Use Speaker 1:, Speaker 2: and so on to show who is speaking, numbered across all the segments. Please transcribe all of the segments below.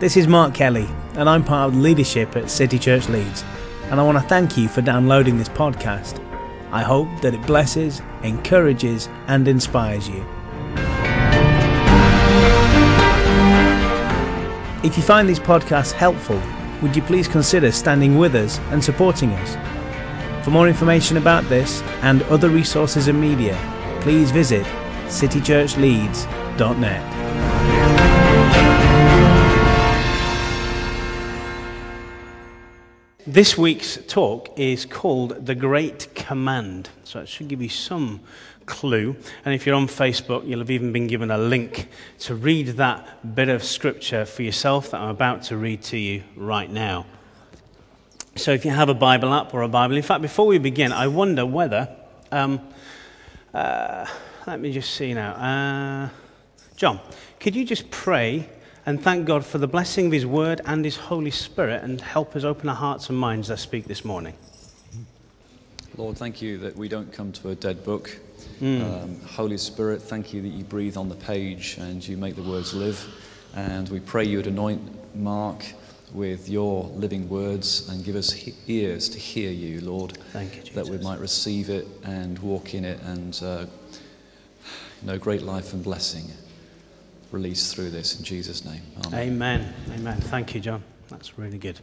Speaker 1: This is Mark Kelly, and I'm part of the leadership at City Church Leeds. And I want to thank you for downloading this podcast. I hope that it blesses, encourages, and inspires you. If you find these podcasts helpful, would you please consider standing with us and supporting us? For more information about this and other resources and media, please visit citychurchleeds.net.
Speaker 2: This week's talk is called The Great Command. So it should give you some clue. And if you're on Facebook, you'll have even been given a link to read that bit of scripture for yourself that I'm about to read to you right now. So if you have a Bible app or a Bible, in fact, before we begin, I wonder whether. Um, uh, let me just see now. Uh, John, could you just pray and thank God for the blessing of His Word and His Holy Spirit and help us open our hearts and minds as I speak this morning.
Speaker 3: Lord, thank you that we don't come to a dead book. Mm. Um, Holy Spirit, thank you that you breathe on the page and you make the words live. And we pray you would anoint Mark with your living words and give us he- ears to hear you, Lord.
Speaker 2: Thank you, Jesus.
Speaker 3: That we might receive it and walk in it and uh, know great life and blessing released through this in Jesus' name.
Speaker 2: Amen. Amen. Amen. Thank you, John. That's really good.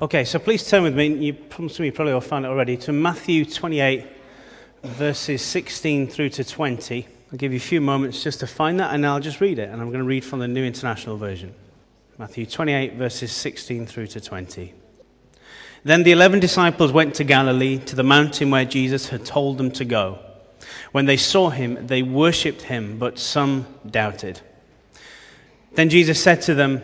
Speaker 2: Okay, so please turn with me. You, you probably will find it already to Matthew 28, verses 16 through to 20. I'll give you a few moments just to find that, and I'll just read it. And I'm going to read from the New International Version. Matthew 28, verses 16 through to 20. Then the eleven disciples went to Galilee, to the mountain where Jesus had told them to go. When they saw him, they worshipped him, but some doubted. Then Jesus said to them,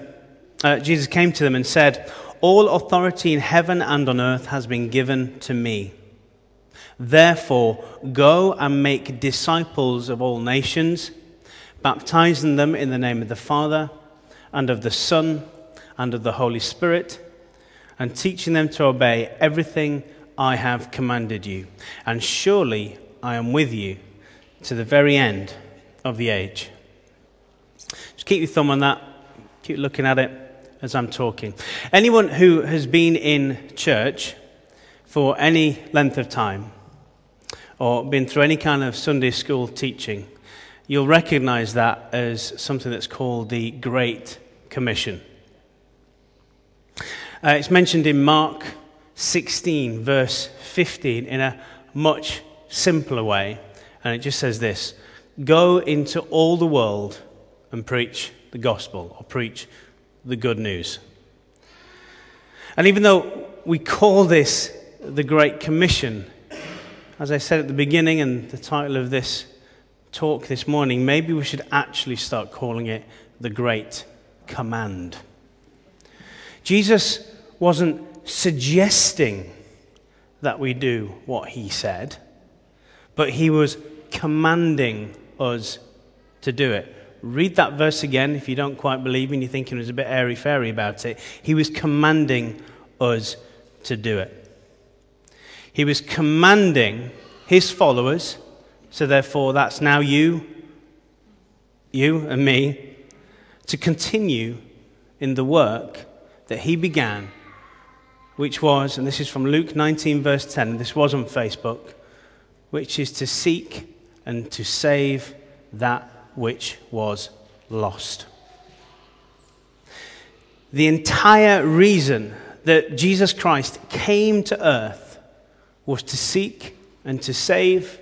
Speaker 2: uh, Jesus came to them and said, All authority in heaven and on earth has been given to me. Therefore, go and make disciples of all nations, baptizing them in the name of the Father, and of the Son, and of the Holy Spirit, and teaching them to obey everything I have commanded you. And surely I am with you to the very end of the age. Just keep your thumb on that, keep looking at it as I'm talking. Anyone who has been in church for any length of time or been through any kind of Sunday school teaching, you'll recognize that as something that's called the Great Commission. Uh, it's mentioned in Mark 16, verse 15, in a much simpler way. And it just says this Go into all the world and preach the gospel or preach the good news. And even though we call this the Great Commission, as I said at the beginning and the title of this talk this morning, maybe we should actually start calling it the Great Command. Jesus wasn't suggesting that we do what he said but he was commanding us to do it. Read that verse again if you don't quite believe me and you're thinking it was a bit airy fairy about it. He was commanding us to do it. He was commanding his followers, so therefore that's now you, you and me, to continue in the work that he began, which was, and this is from Luke 19, verse 10, this was on Facebook which is to seek and to save that which was lost. The entire reason that Jesus Christ came to earth was to seek and to save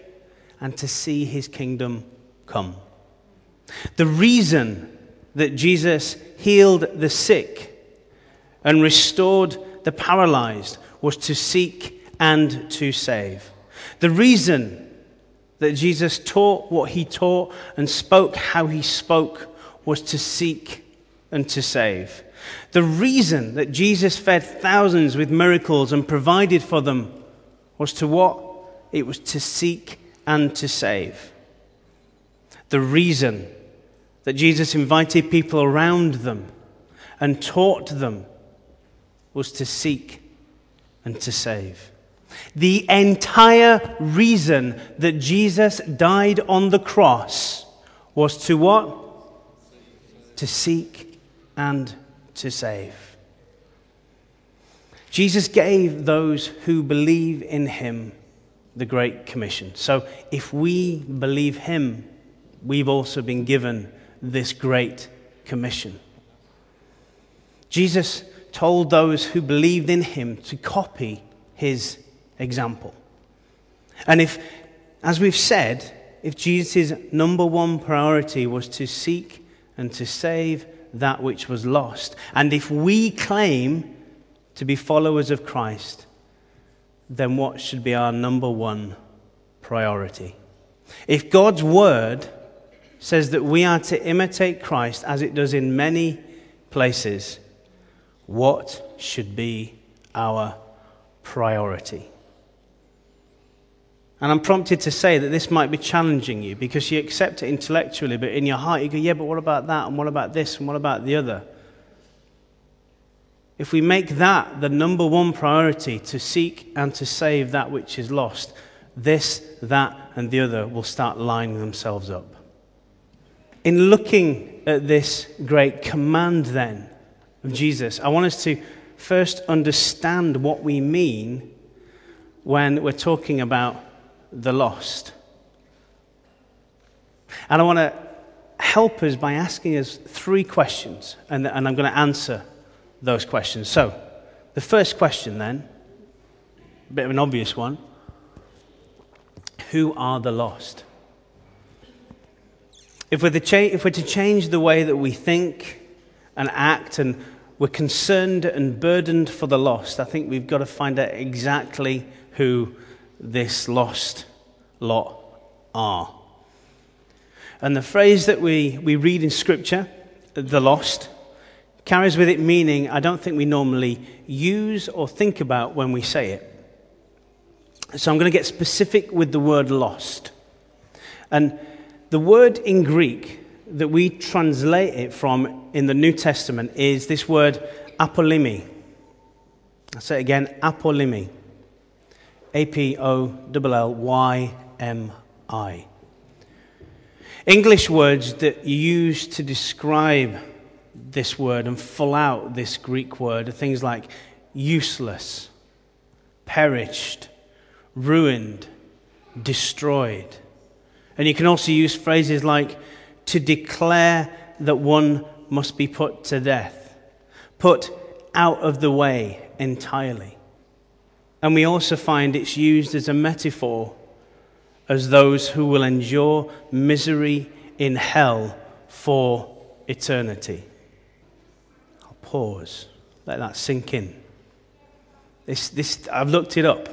Speaker 2: and to see his kingdom come. The reason that Jesus healed the sick and restored the paralyzed was to seek and to save. The reason that Jesus taught what he taught and spoke how he spoke was to seek and to save. The reason that Jesus fed thousands with miracles and provided for them was to what? It was to seek and to save. The reason that Jesus invited people around them and taught them was to seek and to save. The entire reason that Jesus died on the cross was to what? To seek and to save. Jesus gave those who believe in him the Great Commission. So if we believe him, we've also been given this Great Commission. Jesus told those who believed in him to copy his example. And if, as we've said, if Jesus' number one priority was to seek and to save that which was lost, and if we claim to be followers of Christ, then what should be our number one priority? If God's word says that we are to imitate Christ as it does in many places, what should be our priority? And I'm prompted to say that this might be challenging you because you accept it intellectually, but in your heart you go, yeah, but what about that? And what about this? And what about the other? If we make that the number one priority to seek and to save that which is lost, this, that, and the other will start lining themselves up. In looking at this great command, then, of Jesus, I want us to first understand what we mean when we're talking about the lost. And I want to help us by asking us three questions, and, and I'm going to answer those questions. So, the first question then, a bit of an obvious one Who are the lost? If we're, cha- if we're to change the way that we think and act, and we're concerned and burdened for the lost, I think we've got to find out exactly who this lost lot are. And the phrase that we, we read in Scripture, the lost, carries with it meaning I don't think we normally use or think about when we say it. So I'm going to get specific with the word lost. And the word in Greek that we translate it from in the New Testament is this word apolymi. I'll say it again apolymi. A P O L L Y M I. English words that you use to describe this word and full out this Greek word are things like useless, perished, ruined, destroyed. And you can also use phrases like to declare that one must be put to death, put out of the way entirely. And we also find it's used as a metaphor as those who will endure misery in hell for eternity. I'll pause, let that sink in. This, this, I've looked it up.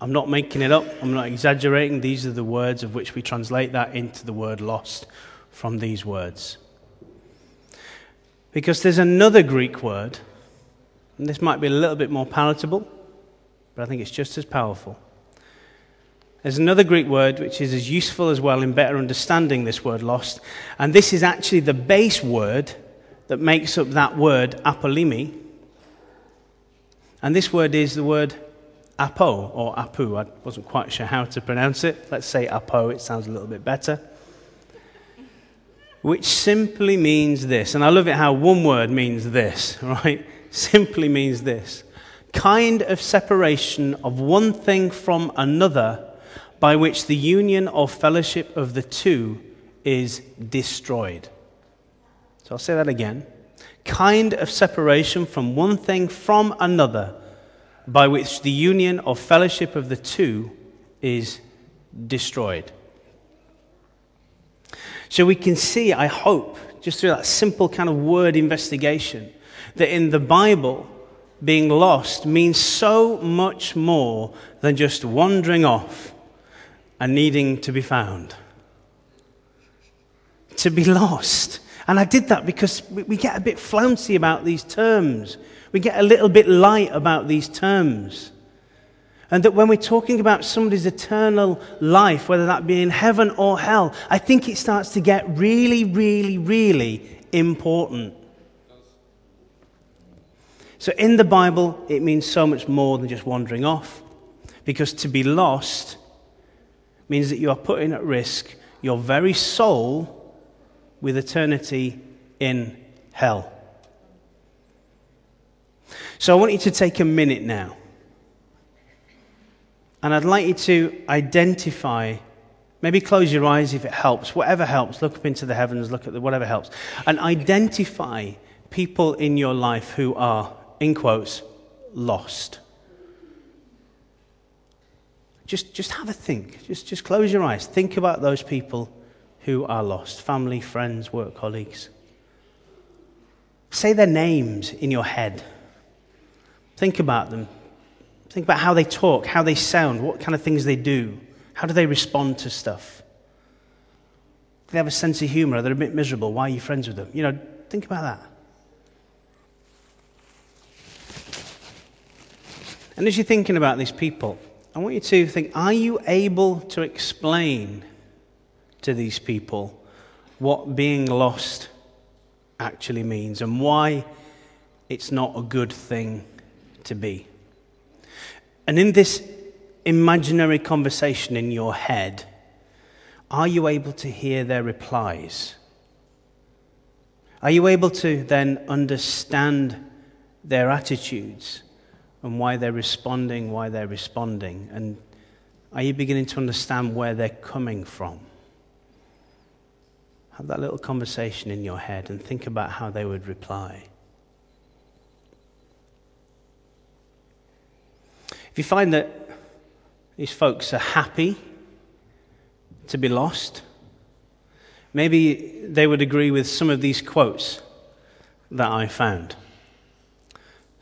Speaker 2: I'm not making it up, I'm not exaggerating. These are the words of which we translate that into the word lost from these words. Because there's another Greek word, and this might be a little bit more palatable but I think it's just as powerful. There's another Greek word which is as useful as well in better understanding this word lost, and this is actually the base word that makes up that word apolymi. And this word is the word apo or apu. I wasn't quite sure how to pronounce it. Let's say apo, it sounds a little bit better. Which simply means this. And I love it how one word means this, right? Simply means this kind of separation of one thing from another by which the union or fellowship of the two is destroyed. So I'll say that again. Kind of separation from one thing from another by which the union or fellowship of the two is destroyed. So we can see, I hope, just through that simple kind of word investigation, that in the Bible, being lost means so much more than just wandering off and needing to be found. To be lost. And I did that because we get a bit flouncy about these terms. We get a little bit light about these terms. And that when we're talking about somebody's eternal life, whether that be in heaven or hell, I think it starts to get really, really, really important. So in the Bible, it means so much more than just wandering off. Because to be lost means that you are putting at risk your very soul with eternity in hell. So I want you to take a minute now. And I'd like you to identify, maybe close your eyes if it helps, whatever helps. Look up into the heavens, look at the, whatever helps. And identify people in your life who are, in quotes, lost. Just, just have a think. Just, just close your eyes. Think about those people who are lost family, friends, work colleagues. Say their names in your head. Think about them. Think about how they talk, how they sound, what kind of things they do. How do they respond to stuff? Do they have a sense of humor? Are they a bit miserable? Why are you friends with them? You know, think about that. And as you're thinking about these people, I want you to think are you able to explain to these people what being lost actually means and why it's not a good thing to be? And in this imaginary conversation in your head, are you able to hear their replies? Are you able to then understand their attitudes and why they're responding, why they're responding? And are you beginning to understand where they're coming from? Have that little conversation in your head and think about how they would reply. If you find that these folks are happy to be lost, maybe they would agree with some of these quotes that I found.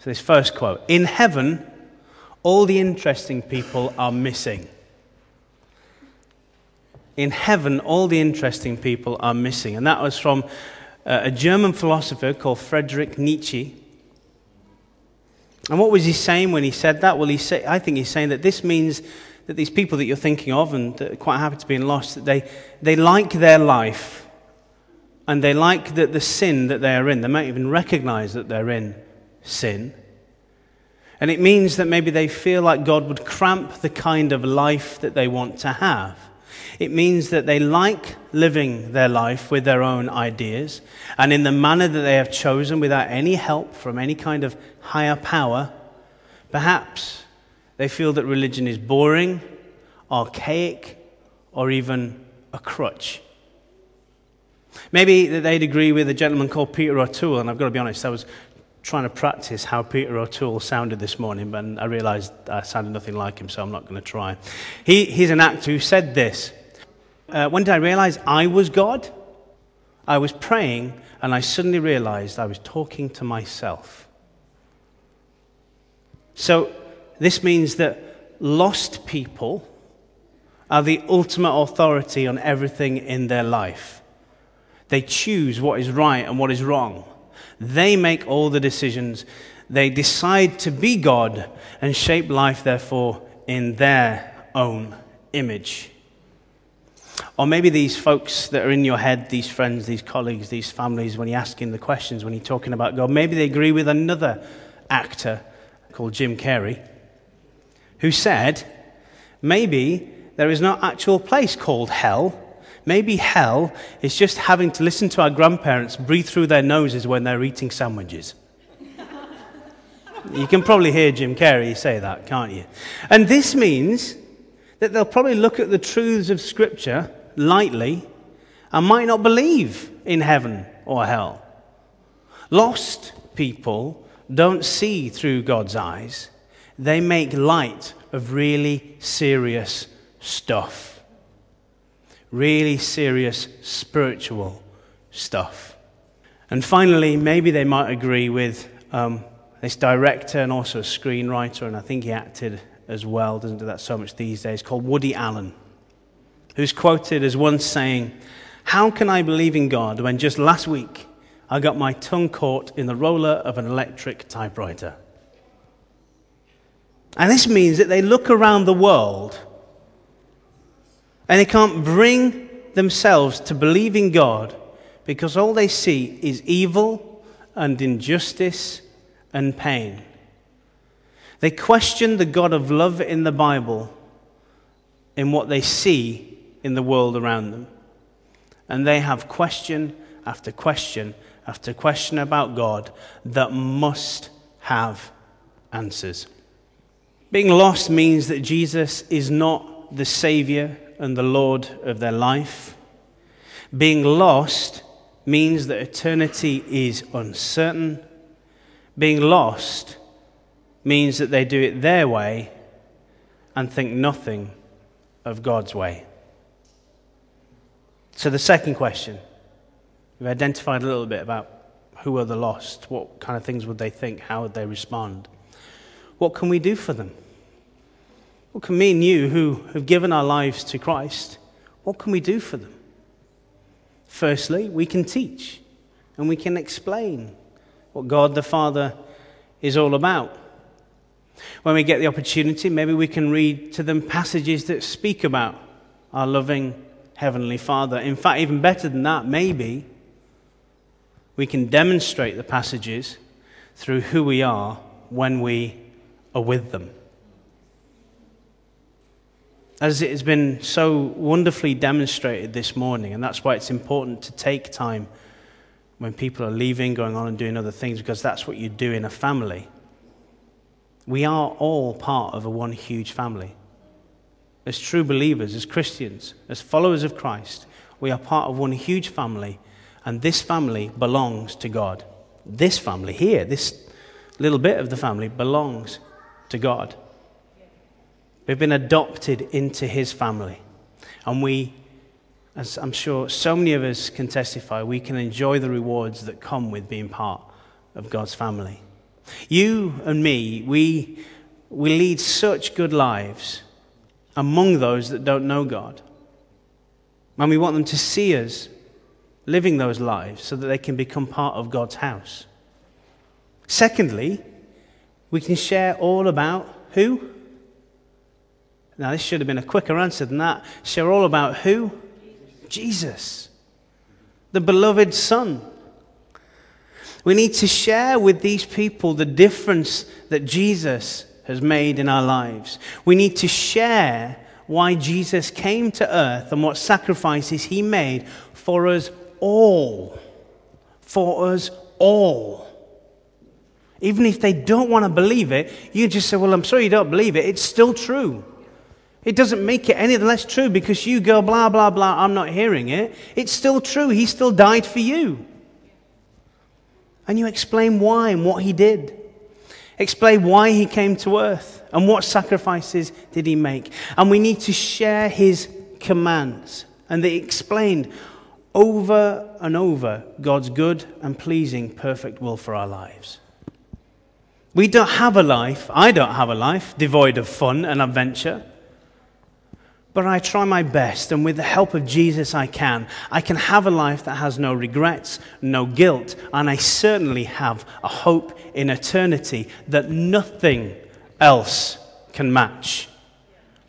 Speaker 2: So, this first quote In heaven, all the interesting people are missing. In heaven, all the interesting people are missing. And that was from uh, a German philosopher called Friedrich Nietzsche. And what was he saying when he said that? Well, he say, I think he's saying that this means that these people that you're thinking of and that are quite happy to be in lost, that they, they like their life and they like the, the sin that they are in. They might even recognize that they're in sin. And it means that maybe they feel like God would cramp the kind of life that they want to have. It means that they like living their life with their own ideas and in the manner that they have chosen without any help from any kind of higher power. Perhaps they feel that religion is boring, archaic, or even a crutch. Maybe that they'd agree with a gentleman called Peter O'Toole, and I've got to be honest, I was trying to practice how Peter O'Toole sounded this morning, but I realized I sounded nothing like him, so I'm not going to try. He, he's an actor who said this uh, when did I realize I was God? I was praying and I suddenly realized I was talking to myself. So, this means that lost people are the ultimate authority on everything in their life. They choose what is right and what is wrong. They make all the decisions. They decide to be God and shape life, therefore, in their own image. Or maybe these folks that are in your head, these friends, these colleagues, these families, when you're asking the questions, when you're talking about God, maybe they agree with another actor called Jim Carrey who said, maybe there is no actual place called hell. Maybe hell is just having to listen to our grandparents breathe through their noses when they're eating sandwiches. you can probably hear Jim Carrey say that, can't you? And this means that they'll probably look at the truths of Scripture lightly and might not believe in heaven or hell. Lost people don't see through God's eyes, they make light of really serious stuff. Really serious spiritual stuff. And finally, maybe they might agree with um, this director and also a screenwriter, and I think he acted as well, doesn't do that so much these days, called Woody Allen, who's quoted as once saying, How can I believe in God when just last week I got my tongue caught in the roller of an electric typewriter? And this means that they look around the world and they can't bring themselves to believe in God because all they see is evil and injustice and pain. They question the God of love in the Bible in what they see in the world around them. And they have question after question after question about God that must have answers. Being lost means that Jesus is not the Savior and the Lord of their life. Being lost means that eternity is uncertain. Being lost means that they do it their way and think nothing of God's way. So, the second question we've identified a little bit about who are the lost, what kind of things would they think, how would they respond? What can we do for them? What can me and you, who have given our lives to Christ, what can we do for them? Firstly, we can teach and we can explain what God the Father is all about. When we get the opportunity, maybe we can read to them passages that speak about our loving Heavenly Father. In fact, even better than that, maybe we can demonstrate the passages through who we are when we are with them. As it has been so wonderfully demonstrated this morning, and that's why it's important to take time when people are leaving, going on and doing other things, because that's what you do in a family. We are all part of a one huge family. As true believers, as Christians, as followers of Christ, we are part of one huge family, and this family belongs to God. This family here, this little bit of the family, belongs to God. We've been adopted into His family, and we, as I'm sure so many of us can testify, we can enjoy the rewards that come with being part of God's family. You and me, we, we lead such good lives among those that don't know God. And we want them to see us living those lives so that they can become part of God's house. Secondly, we can share all about who? Now, this should have been a quicker answer than that. Share all about who? Jesus, the beloved Son. We need to share with these people the difference that Jesus has made in our lives. We need to share why Jesus came to earth and what sacrifices he made for us all. For us all. Even if they don't want to believe it, you just say, Well, I'm sorry you don't believe it. It's still true. It doesn't make it any less true because you go, blah, blah, blah, I'm not hearing it. It's still true. He still died for you and you explain why and what he did. Explain why he came to earth and what sacrifices did he make. And we need to share his commands. And they explained over and over God's good and pleasing, perfect will for our lives. We don't have a life, I don't have a life devoid of fun and adventure. But I try my best, and with the help of Jesus, I can. I can have a life that has no regrets, no guilt, and I certainly have a hope in eternity that nothing else can match.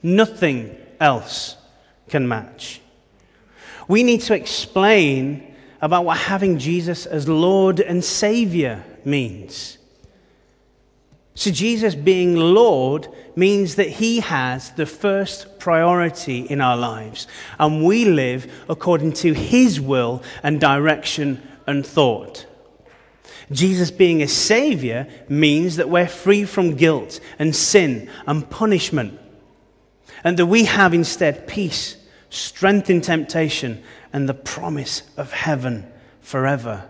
Speaker 2: Nothing else can match. We need to explain about what having Jesus as Lord and Savior means. So, Jesus being Lord means that He has the first priority in our lives, and we live according to His will and direction and thought. Jesus being a Savior means that we're free from guilt and sin and punishment, and that we have instead peace, strength in temptation, and the promise of heaven forever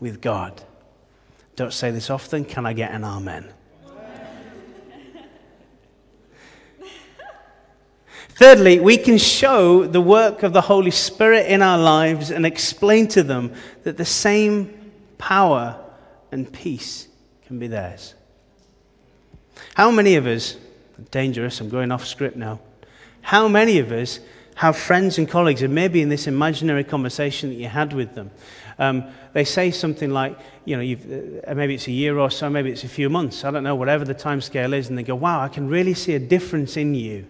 Speaker 2: with God. Don't say this often. Can I get an amen? Thirdly, we can show the work of the Holy Spirit in our lives and explain to them that the same power and peace can be theirs. How many of us, dangerous, I'm going off script now, how many of us have friends and colleagues, and maybe in this imaginary conversation that you had with them, um, they say something like, you know, uh, maybe it's a year or so, maybe it's a few months, I don't know, whatever the time scale is, and they go, wow, I can really see a difference in you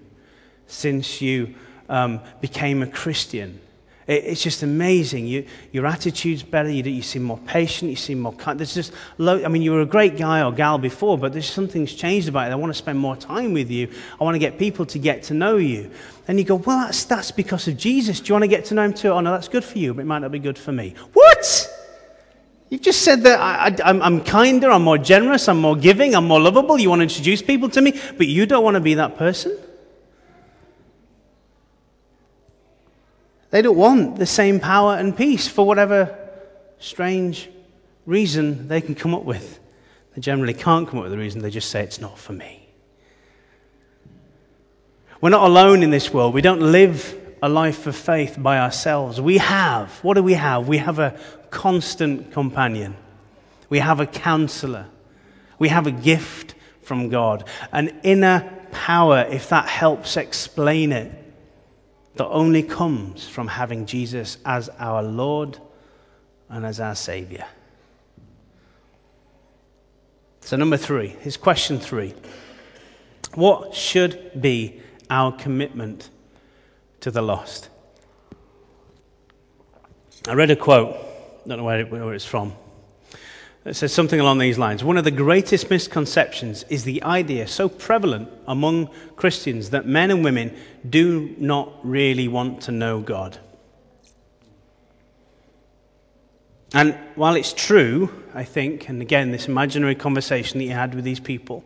Speaker 2: since you um, became a Christian. It, it's just amazing. You, your attitude's better. You, you seem more patient. You seem more kind. There's just I mean, you were a great guy or gal before, but there's something's changed about it. I want to spend more time with you. I want to get people to get to know you. And you go, well, that's, that's because of Jesus. Do you want to get to know him too? Oh, no, that's good for you, but it might not be good for me. What? You've just said that I, am kinder, I'm more generous, I'm more giving, I'm more lovable. You want to introduce people to me, but you don't want to be that person. They don't want the same power and peace for whatever strange reason they can come up with. They generally can't come up with a reason, they just say it's not for me. We're not alone in this world. We don't live a life of faith by ourselves. We have, what do we have? We have a constant companion, we have a counselor, we have a gift from God, an inner power, if that helps explain it, that only comes from having Jesus as our Lord and as our Savior. So, number three, his question three. What should be our commitment to the lost. I read a quote, I don't know where it's from. It says something along these lines One of the greatest misconceptions is the idea so prevalent among Christians that men and women do not really want to know God. And while it's true, I think, and again, this imaginary conversation that you had with these people,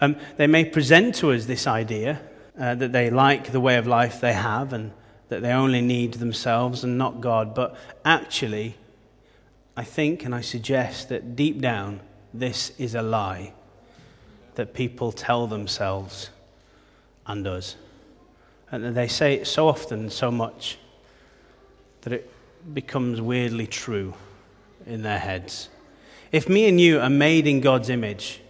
Speaker 2: um, they may present to us this idea uh, that they like the way of life they have and that they only need themselves and not God. But actually, I think and I suggest that deep down, this is a lie that people tell themselves and us. And they say it so often, so much, that it becomes weirdly true in their heads. If me and you are made in God's image,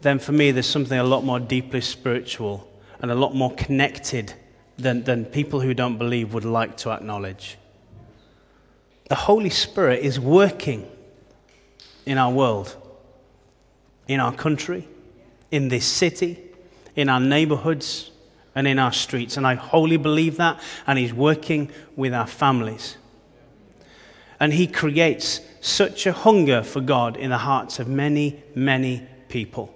Speaker 2: then for me, there's something a lot more deeply spiritual and a lot more connected than, than people who don't believe would like to acknowledge. The Holy Spirit is working in our world, in our country, in this city, in our neighborhoods, and in our streets. And I wholly believe that. And He's working with our families. And He creates such a hunger for God in the hearts of many, many people.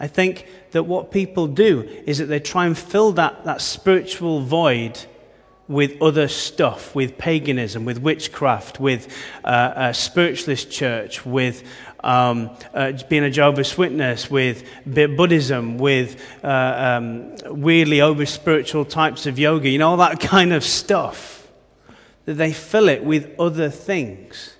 Speaker 2: I think that what people do is that they try and fill that, that spiritual void with other stuff, with paganism, with witchcraft, with uh, a spiritualist church, with um, uh, being a Jehovah's Witness, with Buddhism, with uh, um, weirdly over spiritual types of yoga, you know, all that kind of stuff. That they fill it with other things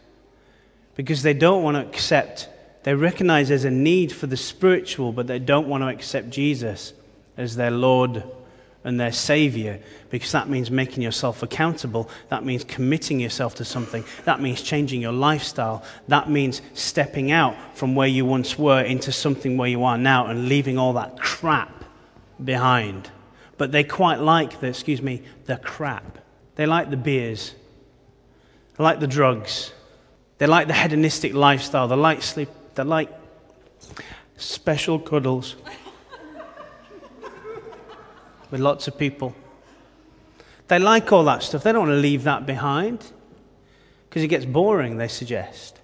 Speaker 2: because they don't want to accept they recognize there's a need for the spiritual, but they don't want to accept Jesus as their Lord and their Savior because that means making yourself accountable. That means committing yourself to something. That means changing your lifestyle. That means stepping out from where you once were into something where you are now and leaving all that crap behind. But they quite like the, excuse me, the crap. They like the beers. They like the drugs. They like the hedonistic lifestyle. They like sleep, they're like special cuddles with lots of people. They like all that stuff. They don't want to leave that behind because it gets boring, they suggest.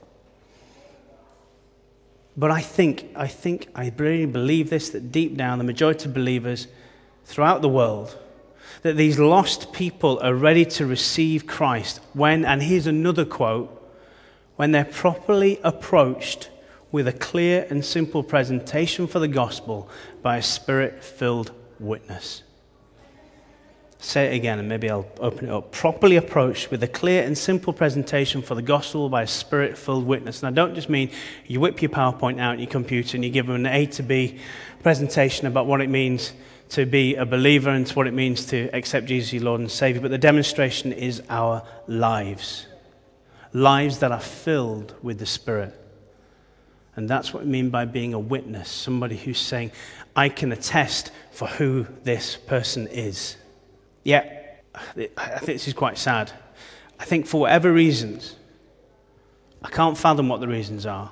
Speaker 2: But I think, I think, I really believe this that deep down, the majority of believers throughout the world, that these lost people are ready to receive Christ when, and here's another quote, when they're properly approached with a clear and simple presentation for the gospel by a spirit filled witness. Say it again, and maybe I'll open it up. Properly approached with a clear and simple presentation for the gospel by a spirit filled witness. And I don't just mean you whip your PowerPoint out on your computer and you give them an A to B presentation about what it means to be a believer and what it means to accept Jesus as your Lord and Savior, but the demonstration is our lives. Lives that are filled with the Spirit. And that's what we mean by being a witness somebody who's saying, I can attest for who this person is. Yeah, I think this is quite sad. I think for whatever reasons, I can't fathom what the reasons are,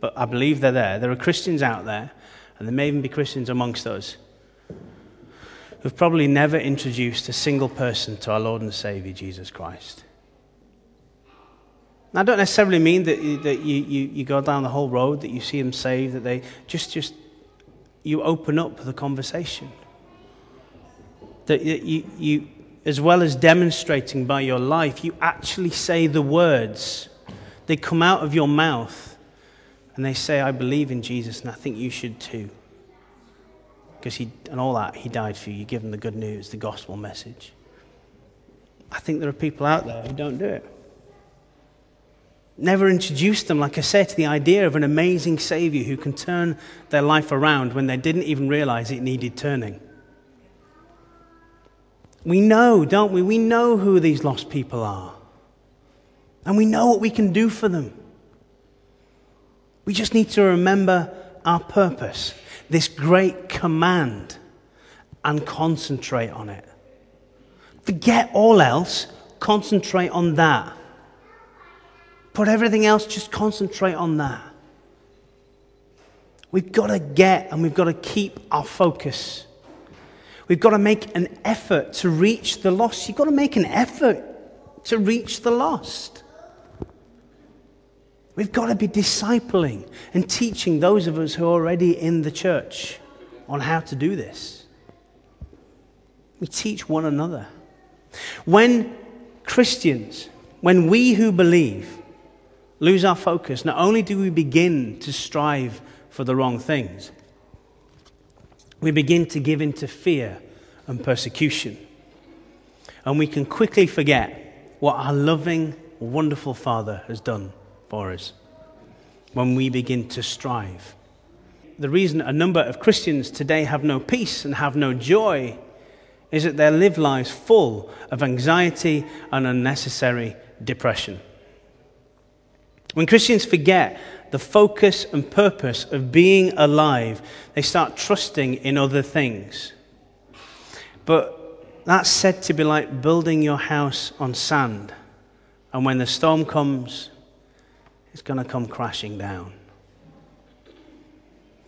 Speaker 2: but I believe they're there. There are Christians out there, and there may even be Christians amongst us, who've probably never introduced a single person to our Lord and Savior, Jesus Christ. Now, I don't necessarily mean that, you, that you, you, you go down the whole road, that you see them saved, that they just, just you open up the conversation. That you, you, as well as demonstrating by your life, you actually say the words They come out of your mouth and they say, I believe in Jesus and I think you should too. Because he, and all that, he died for you. You give them the good news, the gospel message. I think there are people out there who don't do it. Never introduced them, like I said, to the idea of an amazing Savior who can turn their life around when they didn't even realize it needed turning. We know, don't we? We know who these lost people are. And we know what we can do for them. We just need to remember our purpose, this great command, and concentrate on it. Forget all else, concentrate on that. Put everything else, just concentrate on that. We've got to get and we've got to keep our focus. We've got to make an effort to reach the lost. You've got to make an effort to reach the lost. We've got to be discipling and teaching those of us who are already in the church on how to do this. We teach one another. When Christians, when we who believe lose our focus, not only do we begin to strive for the wrong things, we begin to give in to fear and persecution. And we can quickly forget what our loving, wonderful Father has done for us when we begin to strive. The reason a number of Christians today have no peace and have no joy is that they live lives full of anxiety and unnecessary depression. When Christians forget the focus and purpose of being alive, they start trusting in other things. But that's said to be like building your house on sand. And when the storm comes, it's going to come crashing down.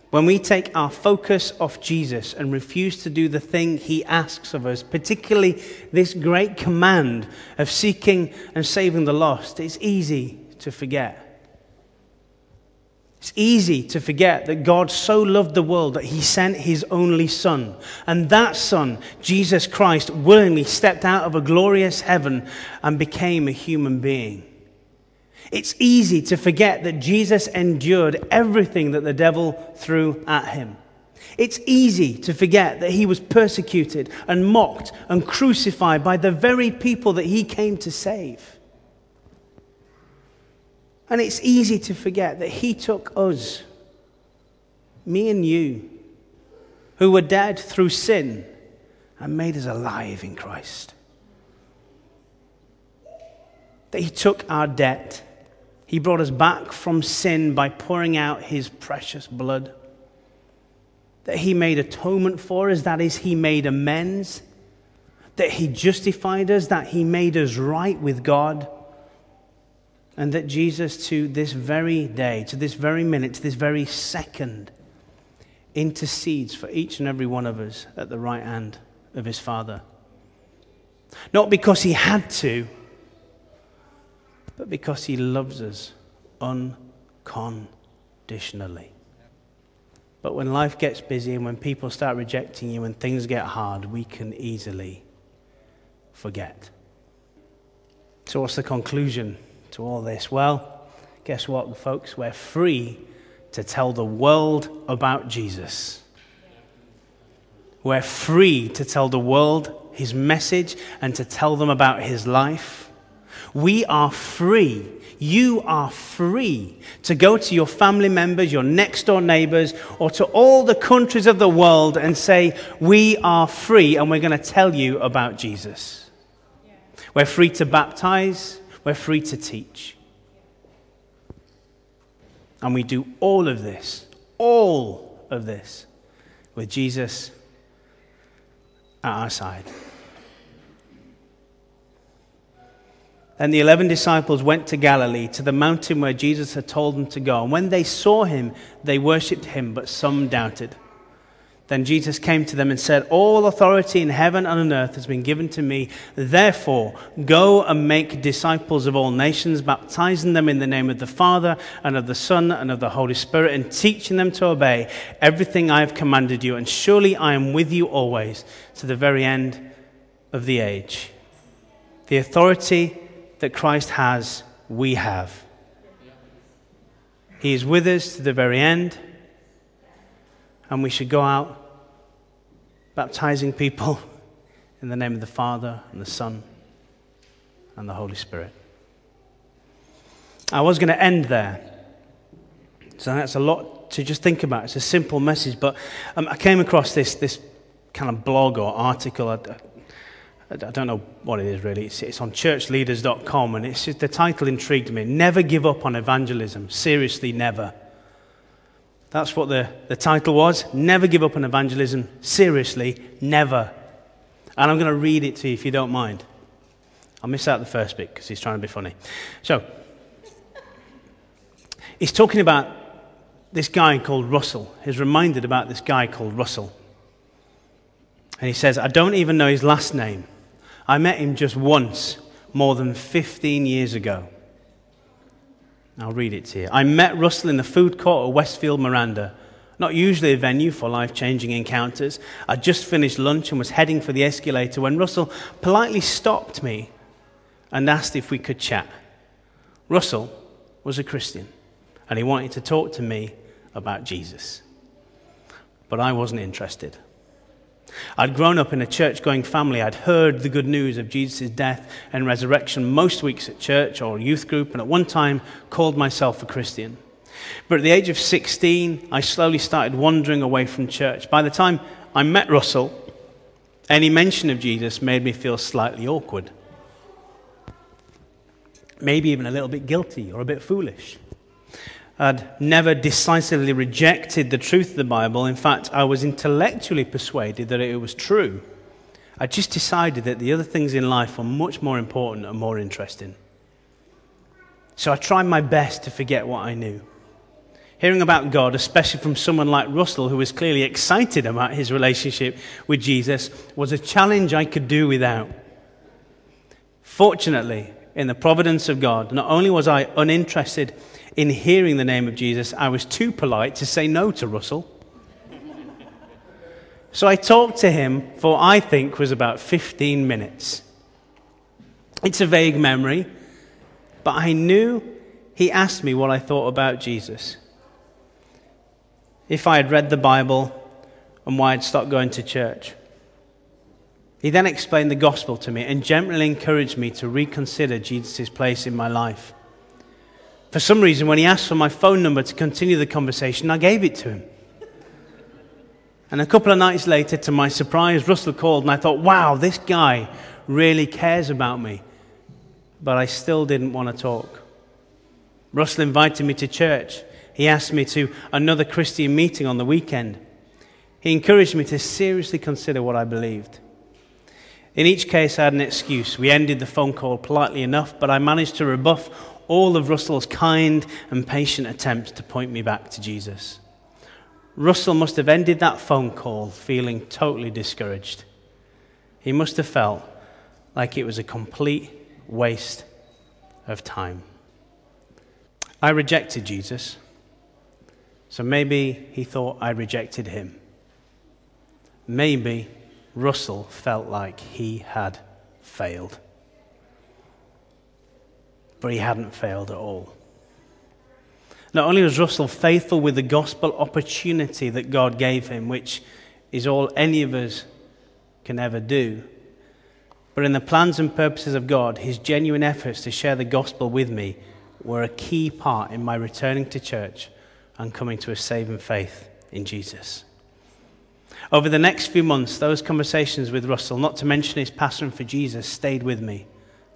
Speaker 2: When we take our focus off Jesus and refuse to do the thing he asks of us, particularly this great command of seeking and saving the lost, it's easy to forget. It's easy to forget that God so loved the world that he sent his only Son. And that Son, Jesus Christ, willingly stepped out of a glorious heaven and became a human being. It's easy to forget that Jesus endured everything that the devil threw at him. It's easy to forget that he was persecuted and mocked and crucified by the very people that he came to save. And it's easy to forget that he took us, me and you, who were dead through sin, and made us alive in Christ. That he took our debt he brought us back from sin by pouring out his precious blood. That he made atonement for us, that is, he made amends. That he justified us, that he made us right with God. And that Jesus, to this very day, to this very minute, to this very second, intercedes for each and every one of us at the right hand of his Father. Not because he had to but because He loves us unconditionally. But when life gets busy and when people start rejecting you and things get hard, we can easily forget. So, what's the conclusion to all this? Well, guess what, folks? We're free to tell the world about Jesus. We're free to tell the world his message and to tell them about his life. We are free. You are free to go to your family members, your next door neighbors, or to all the countries of the world and say, We are free and we're going to tell you about Jesus. Yeah. We're free to baptize, we're free to teach. And we do all of this, all of this, with Jesus at our side. And the eleven disciples went to Galilee, to the mountain where Jesus had told them to go. And when they saw him, they worshipped him, but some doubted. Then Jesus came to them and said, All authority in heaven and on earth has been given to me. Therefore, go and make disciples of all nations, baptizing them in the name of the Father and of the Son and of the Holy Spirit, and teaching them to obey everything I have commanded you. And surely I am with you always to the very end of the age. The authority that Christ has, we have. He is with us to the very end, and we should go out baptizing people in the name of the Father and the Son and the Holy Spirit. I was going to end there. So that's a lot to just think about. It's a simple message, but um, I came across this, this kind of blog or article. I, I don't know what it is really. It's, it's on churchleaders.com, and it's just, the title intrigued me. Never give up on evangelism. Seriously, never. That's what the, the title was. Never give up on evangelism. Seriously, never. And I'm going to read it to you if you don't mind. I'll miss out the first bit because he's trying to be funny. So, he's talking about this guy called Russell. He's reminded about this guy called Russell. And he says, I don't even know his last name. I met him just once, more than 15 years ago. I'll read it to you. I met Russell in the food court at Westfield Miranda, not usually a venue for life changing encounters. I'd just finished lunch and was heading for the escalator when Russell politely stopped me and asked if we could chat. Russell was a Christian and he wanted to talk to me about Jesus. But I wasn't interested. I'd grown up in a church going family. I'd heard the good news of Jesus' death and resurrection most weeks at church or youth group, and at one time called myself a Christian. But at the age of 16, I slowly started wandering away from church. By the time I met Russell, any mention of Jesus made me feel slightly awkward. Maybe even a little bit guilty or a bit foolish. I'd never decisively rejected the truth of the Bible. In fact, I was intellectually persuaded that it was true. I just decided that the other things in life were much more important and more interesting. So I tried my best to forget what I knew. Hearing about God, especially from someone like Russell, who was clearly excited about his relationship with Jesus, was a challenge I could do without. Fortunately, in the providence of God, not only was I uninterested in hearing the name of Jesus, I was too polite to say no to Russell. So I talked to him for, I think, was about 15 minutes. It's a vague memory, but I knew he asked me what I thought about Jesus. If I had read the Bible and why I'd stopped going to church. He then explained the gospel to me and gently encouraged me to reconsider Jesus' place in my life. For some reason, when he asked for my phone number to continue the conversation, I gave it to him. And a couple of nights later, to my surprise, Russell called, and I thought, wow, this guy really cares about me. But I still didn't want to talk. Russell invited me to church. He asked me to another Christian meeting on the weekend. He encouraged me to seriously consider what I believed. In each case, I had an excuse. We ended the phone call politely enough, but I managed to rebuff all of Russell's kind and patient attempts to point me back to Jesus. Russell must have ended that phone call feeling totally discouraged. He must have felt like it was a complete waste of time. I rejected Jesus, so maybe he thought I rejected him. Maybe Russell felt like he had failed but he hadn't failed at all. Not only was Russell faithful with the gospel opportunity that God gave him, which is all any of us can ever do, but in the plans and purposes of God, his genuine efforts to share the gospel with me were a key part in my returning to church and coming to a saving faith in Jesus. Over the next few months, those conversations with Russell, not to mention his passion for Jesus, stayed with me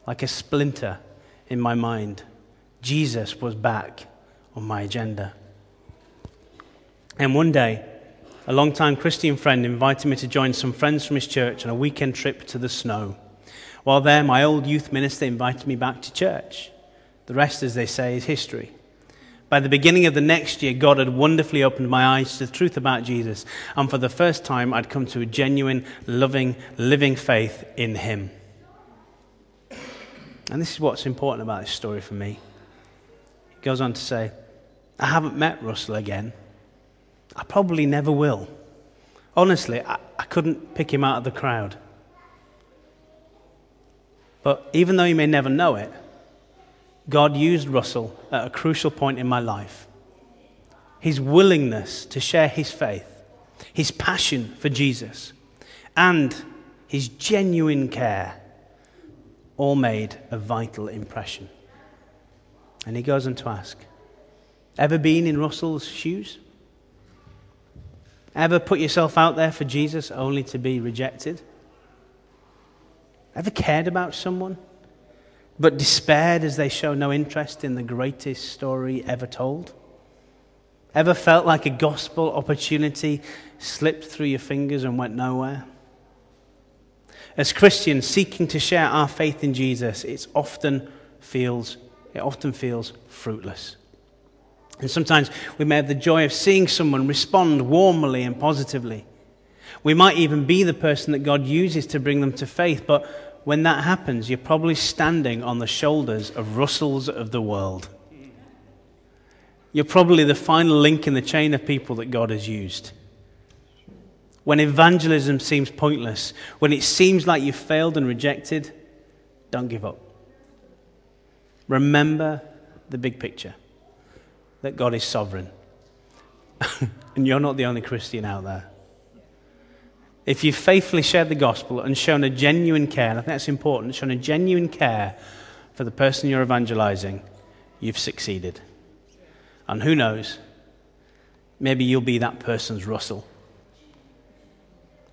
Speaker 2: like a splinter in my mind. Jesus was back on my agenda. And one day, a long-time Christian friend invited me to join some friends from his church on a weekend trip to the snow. While there, my old youth minister invited me back to church. The rest, as they say, is history. By the beginning of the next year, God had wonderfully opened my eyes to the truth about Jesus, and for the first time, I'd come to a genuine, loving, living faith in Him. And this is what's important about this story for me. He goes on to say, I haven't met Russell again. I probably never will. Honestly, I, I couldn't pick him out of the crowd. But even though you may never know it, God used Russell at a crucial point in my life. his willingness to share his faith, his passion for Jesus, and his genuine care all made a vital impression. And he goes on to ask Ever been in Russell's shoes? Ever put yourself out there for Jesus only to be rejected? Ever cared about someone, but despaired as they show no interest in the greatest story ever told? Ever felt like a gospel opportunity slipped through your fingers and went nowhere? As Christians seeking to share our faith in Jesus, it often feels, it often feels fruitless. And sometimes we may have the joy of seeing someone respond warmly and positively. We might even be the person that God uses to bring them to faith, but when that happens, you're probably standing on the shoulders of Russells of the world. You're probably the final link in the chain of people that God has used. When evangelism seems pointless, when it seems like you've failed and rejected, don't give up. Remember the big picture that God is sovereign. and you're not the only Christian out there. If you've faithfully shared the gospel and shown a genuine care, and I think that's important, shown a genuine care for the person you're evangelizing, you've succeeded. And who knows, maybe you'll be that person's Russell.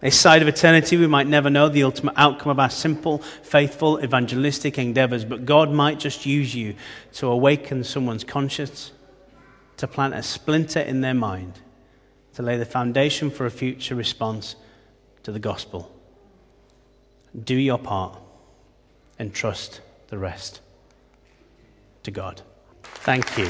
Speaker 2: A side of eternity, we might never know the ultimate outcome of our simple, faithful, evangelistic endeavors, but God might just use you to awaken someone's conscience to plant a splinter in their mind, to lay the foundation for a future response to the gospel. Do your part and trust the rest to God. Thank you.